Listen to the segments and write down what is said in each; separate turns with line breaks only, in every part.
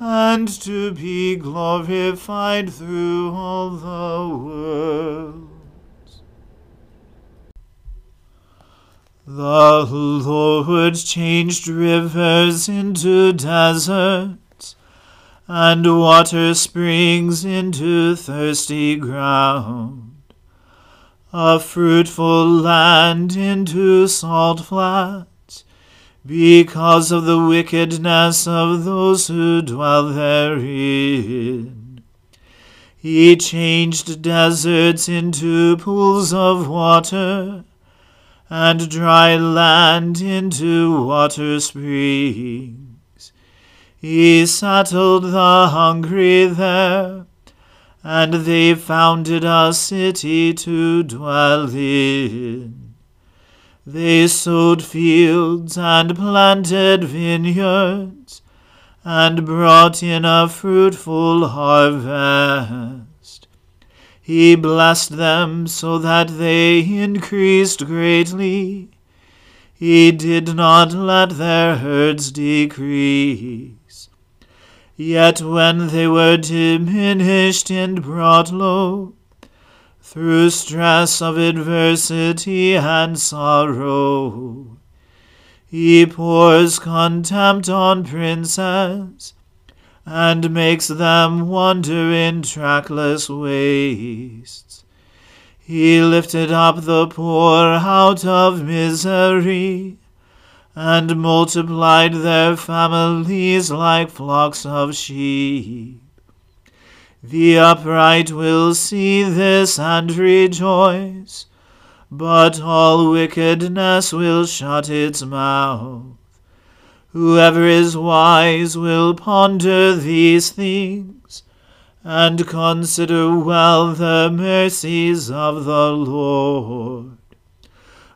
and to be glorified through all the worlds. The Lord changed rivers into deserts, and water springs into thirsty ground a fruitful land into salt flats, because of the wickedness of those who dwell therein. He changed deserts into pools of water, and dry land into water springs. He settled the hungry there and they founded a city to dwell in. They sowed fields and planted vineyards, and brought in a fruitful harvest. He blessed them so that they increased greatly. He did not let their herds decrease. Yet when they were diminished and brought low, through stress of adversity and sorrow, he pours contempt on princes, and makes them wander in trackless wastes. He lifted up the poor out of misery, and multiplied their families like flocks of sheep. The upright will see this and rejoice, but all wickedness will shut its mouth. Whoever is wise will ponder these things, and consider well the mercies of the Lord.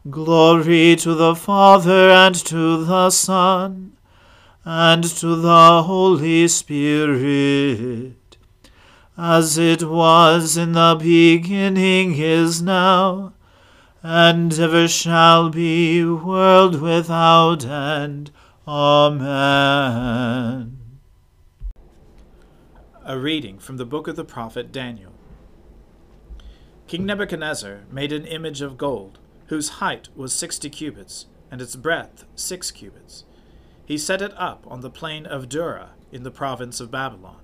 Glory to the Father and to the Son and to the Holy Spirit, as it was in the beginning is now, and ever shall be, world without end. Amen.
A reading from the book of the prophet Daniel. King Nebuchadnezzar made an image of gold whose height was sixty cubits, and its breadth six cubits. He set it up on the plain of Dura in the province of Babylon.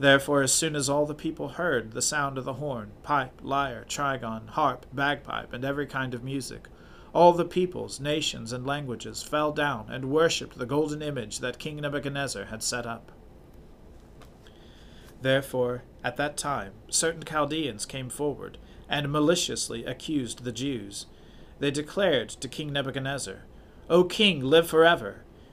Therefore, as soon as all the people heard the sound of the horn, pipe, lyre, trigon, harp, bagpipe, and every kind of music, all the peoples, nations, and languages fell down and worshipped the golden image that King Nebuchadnezzar had set up. Therefore, at that time, certain Chaldeans came forward, and maliciously accused the Jews. They declared to King Nebuchadnezzar, O king, live forever!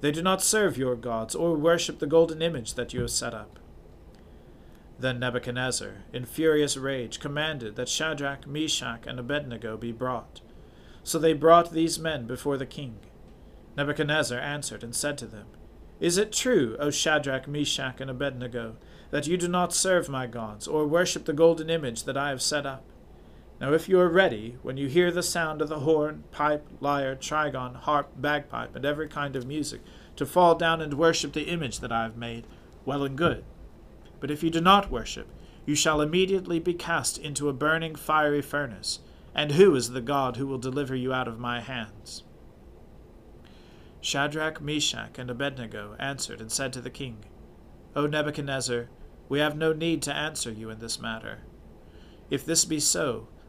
They do not serve your gods or worship the golden image that you have set up. Then Nebuchadnezzar, in furious rage, commanded that Shadrach, Meshach, and Abednego be brought. So they brought these men before the king. Nebuchadnezzar answered and said to them, Is it true, O Shadrach, Meshach, and Abednego, that you do not serve my gods, or worship the golden image that I have set up? Now if you are ready, when you hear the sound of the horn, pipe, lyre, trigon, harp, bagpipe, and every kind of music, to fall down and worship the image that I have made, well and good. But if you do not worship, you shall immediately be cast into a burning fiery furnace. And who is the God who will deliver you out of my hands? Shadrach, Meshach, and Abednego answered and said to the king, O Nebuchadnezzar, we have no need to answer you in this matter. If this be so,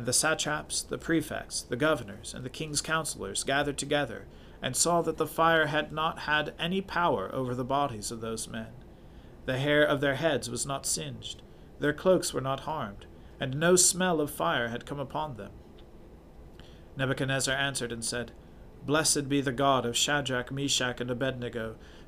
and the satraps, the prefects, the governors, and the king's counselors gathered together, and saw that the fire had not had any power over the bodies of those men. The hair of their heads was not singed, their cloaks were not harmed, and no smell of fire had come upon them. Nebuchadnezzar answered and said, Blessed be the God of Shadrach, Meshach, and Abednego,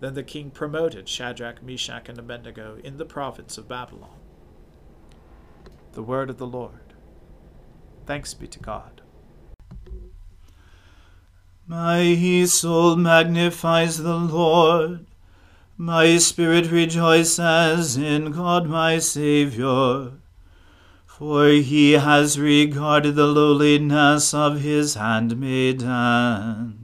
Then the king promoted Shadrach, Meshach, and Abednego in the province of Babylon. The word of the Lord. Thanks be to God.
My soul magnifies the Lord. My spirit rejoices in God my Saviour. For he has regarded the lowliness of his handmaiden.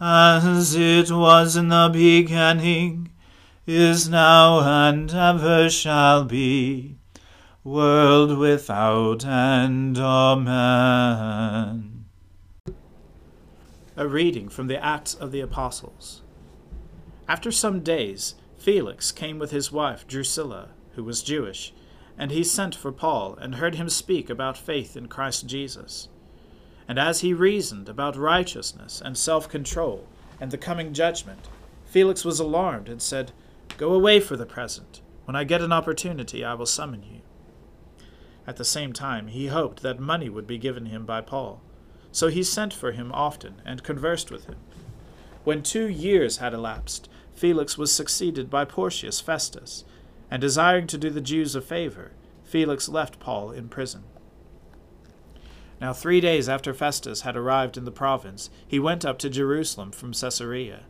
as it was in the beginning, is now, and ever shall be world without end. Amen.
A reading from the Acts of the Apostles. After some days, Felix came with his wife Drusilla, who was Jewish, and he sent for Paul and heard him speak about faith in Christ Jesus. And as he reasoned about righteousness and self control and the coming judgment, Felix was alarmed and said, Go away for the present. When I get an opportunity, I will summon you. At the same time, he hoped that money would be given him by Paul. So he sent for him often and conversed with him. When two years had elapsed, Felix was succeeded by Porcius Festus, and desiring to do the Jews a favor, Felix left Paul in prison. Now, three days after Festus had arrived in the province, he went up to Jerusalem from Caesarea.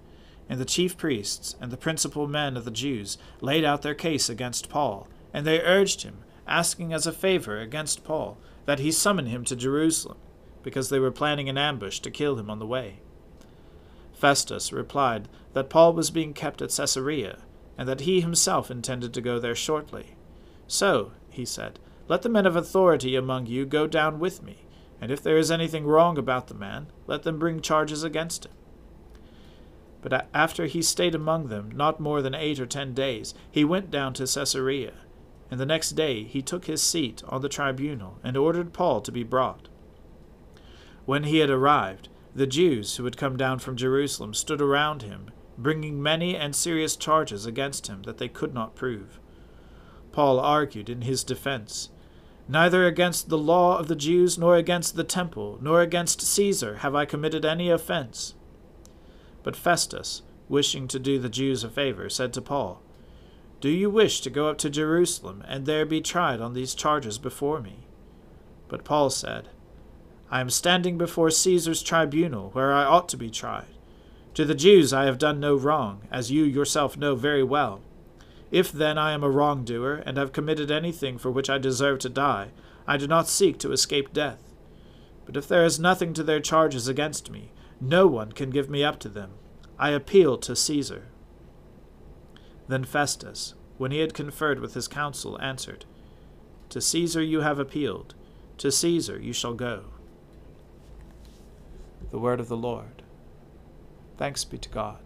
And the chief priests and the principal men of the Jews laid out their case against Paul, and they urged him asking as a favor against Paul that he summon him to Jerusalem, because they were planning an ambush to kill him on the way. Festus replied that Paul was being kept at Caesarea, and that he himself intended to go there shortly. So, he said, let the men of authority among you go down with me, and if there is anything wrong about the man, let them bring charges against him. But after he stayed among them not more than eight or ten days, he went down to Caesarea and the next day he took his seat on the tribunal and ordered Paul to be brought. When he had arrived, The Jews who had come down from Jerusalem stood around him, bringing many and serious charges against him that they could not prove. Paul argued in his defense Neither against the law of the Jews, nor against the temple, nor against Caesar have I committed any offense. But Festus, wishing to do the Jews a favor, said to Paul, Do you wish to go up to Jerusalem, and there be tried on these charges before me? But Paul said, I am standing before Caesar's tribunal, where I ought to be tried. To the Jews I have done no wrong, as you yourself know very well. If then I am a wrongdoer, and have committed anything for which I deserve to die, I do not seek to escape death. But if there is nothing to their charges against me, no one can give me up to them. I appeal to Caesar. Then Festus, when he had conferred with his council, answered, To Caesar you have appealed, to Caesar you shall go. The word of the Lord. Thanks be to God.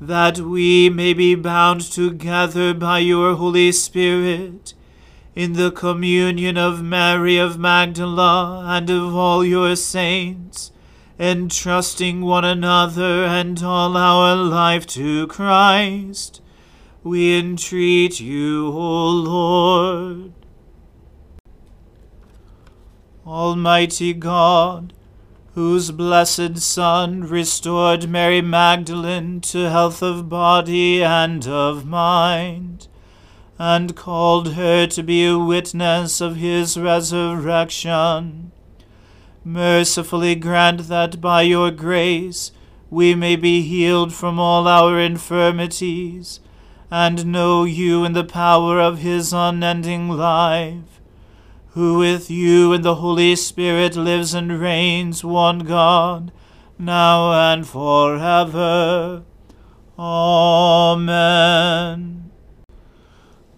that we may be bound together by your Holy Spirit in the communion of Mary of Magdala and of all your saints, entrusting one another and all our life to Christ. We entreat you, O Lord. Almighty God, whose blessed Son restored Mary Magdalene to health of body and of mind, and called her to be a witness of his resurrection. Mercifully grant that by your grace we may be healed from all our infirmities, and know you in the power of his unending life who with you and the Holy Spirit lives and reigns, one God, now and forever. Amen.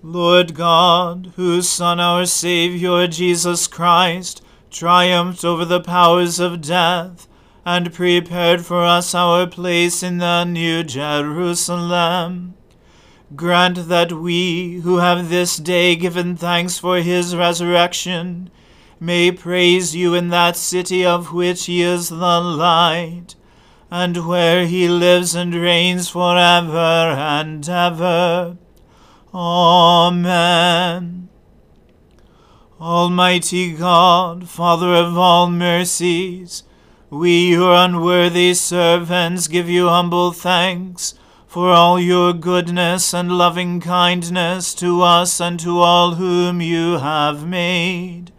Lord God, whose Son, our Saviour, Jesus Christ, triumphed over the powers of death, and prepared for us our place in the New Jerusalem, grant that we, who have this day given thanks for his resurrection, may praise you in that city of which he is the light, and where he lives and reigns for ever and ever. Amen. Almighty God, Father of all mercies, we, your unworthy servants, give you humble thanks for all your goodness and loving kindness to us and to all whom you have made.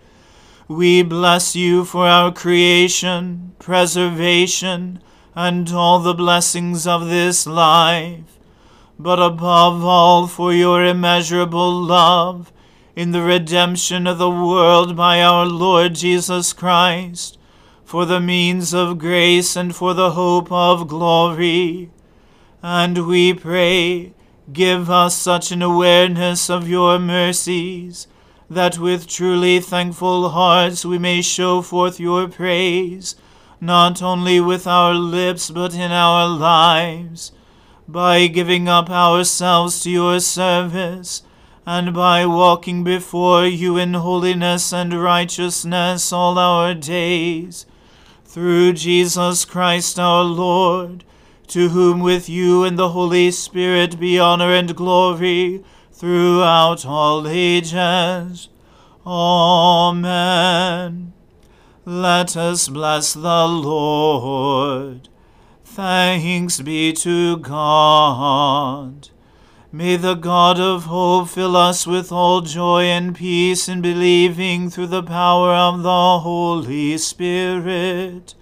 We bless you for our creation, preservation, and all the blessings of this life but above all for your immeasurable love in the redemption of the world by our Lord Jesus Christ, for the means of grace and for the hope of glory. And we pray, give us such an awareness of your mercies, that with truly thankful hearts we may show forth your praise, not only with our lips but in our lives by giving up ourselves to your service, and by walking before you in holiness and righteousness all our days. Through Jesus Christ our Lord, to whom with you and the Holy Spirit be honor and glory throughout all ages. Amen. Let us bless the Lord. Thanks be to God. May the God of hope fill us with all joy and peace in believing through the power of the Holy Spirit.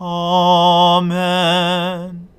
Amen.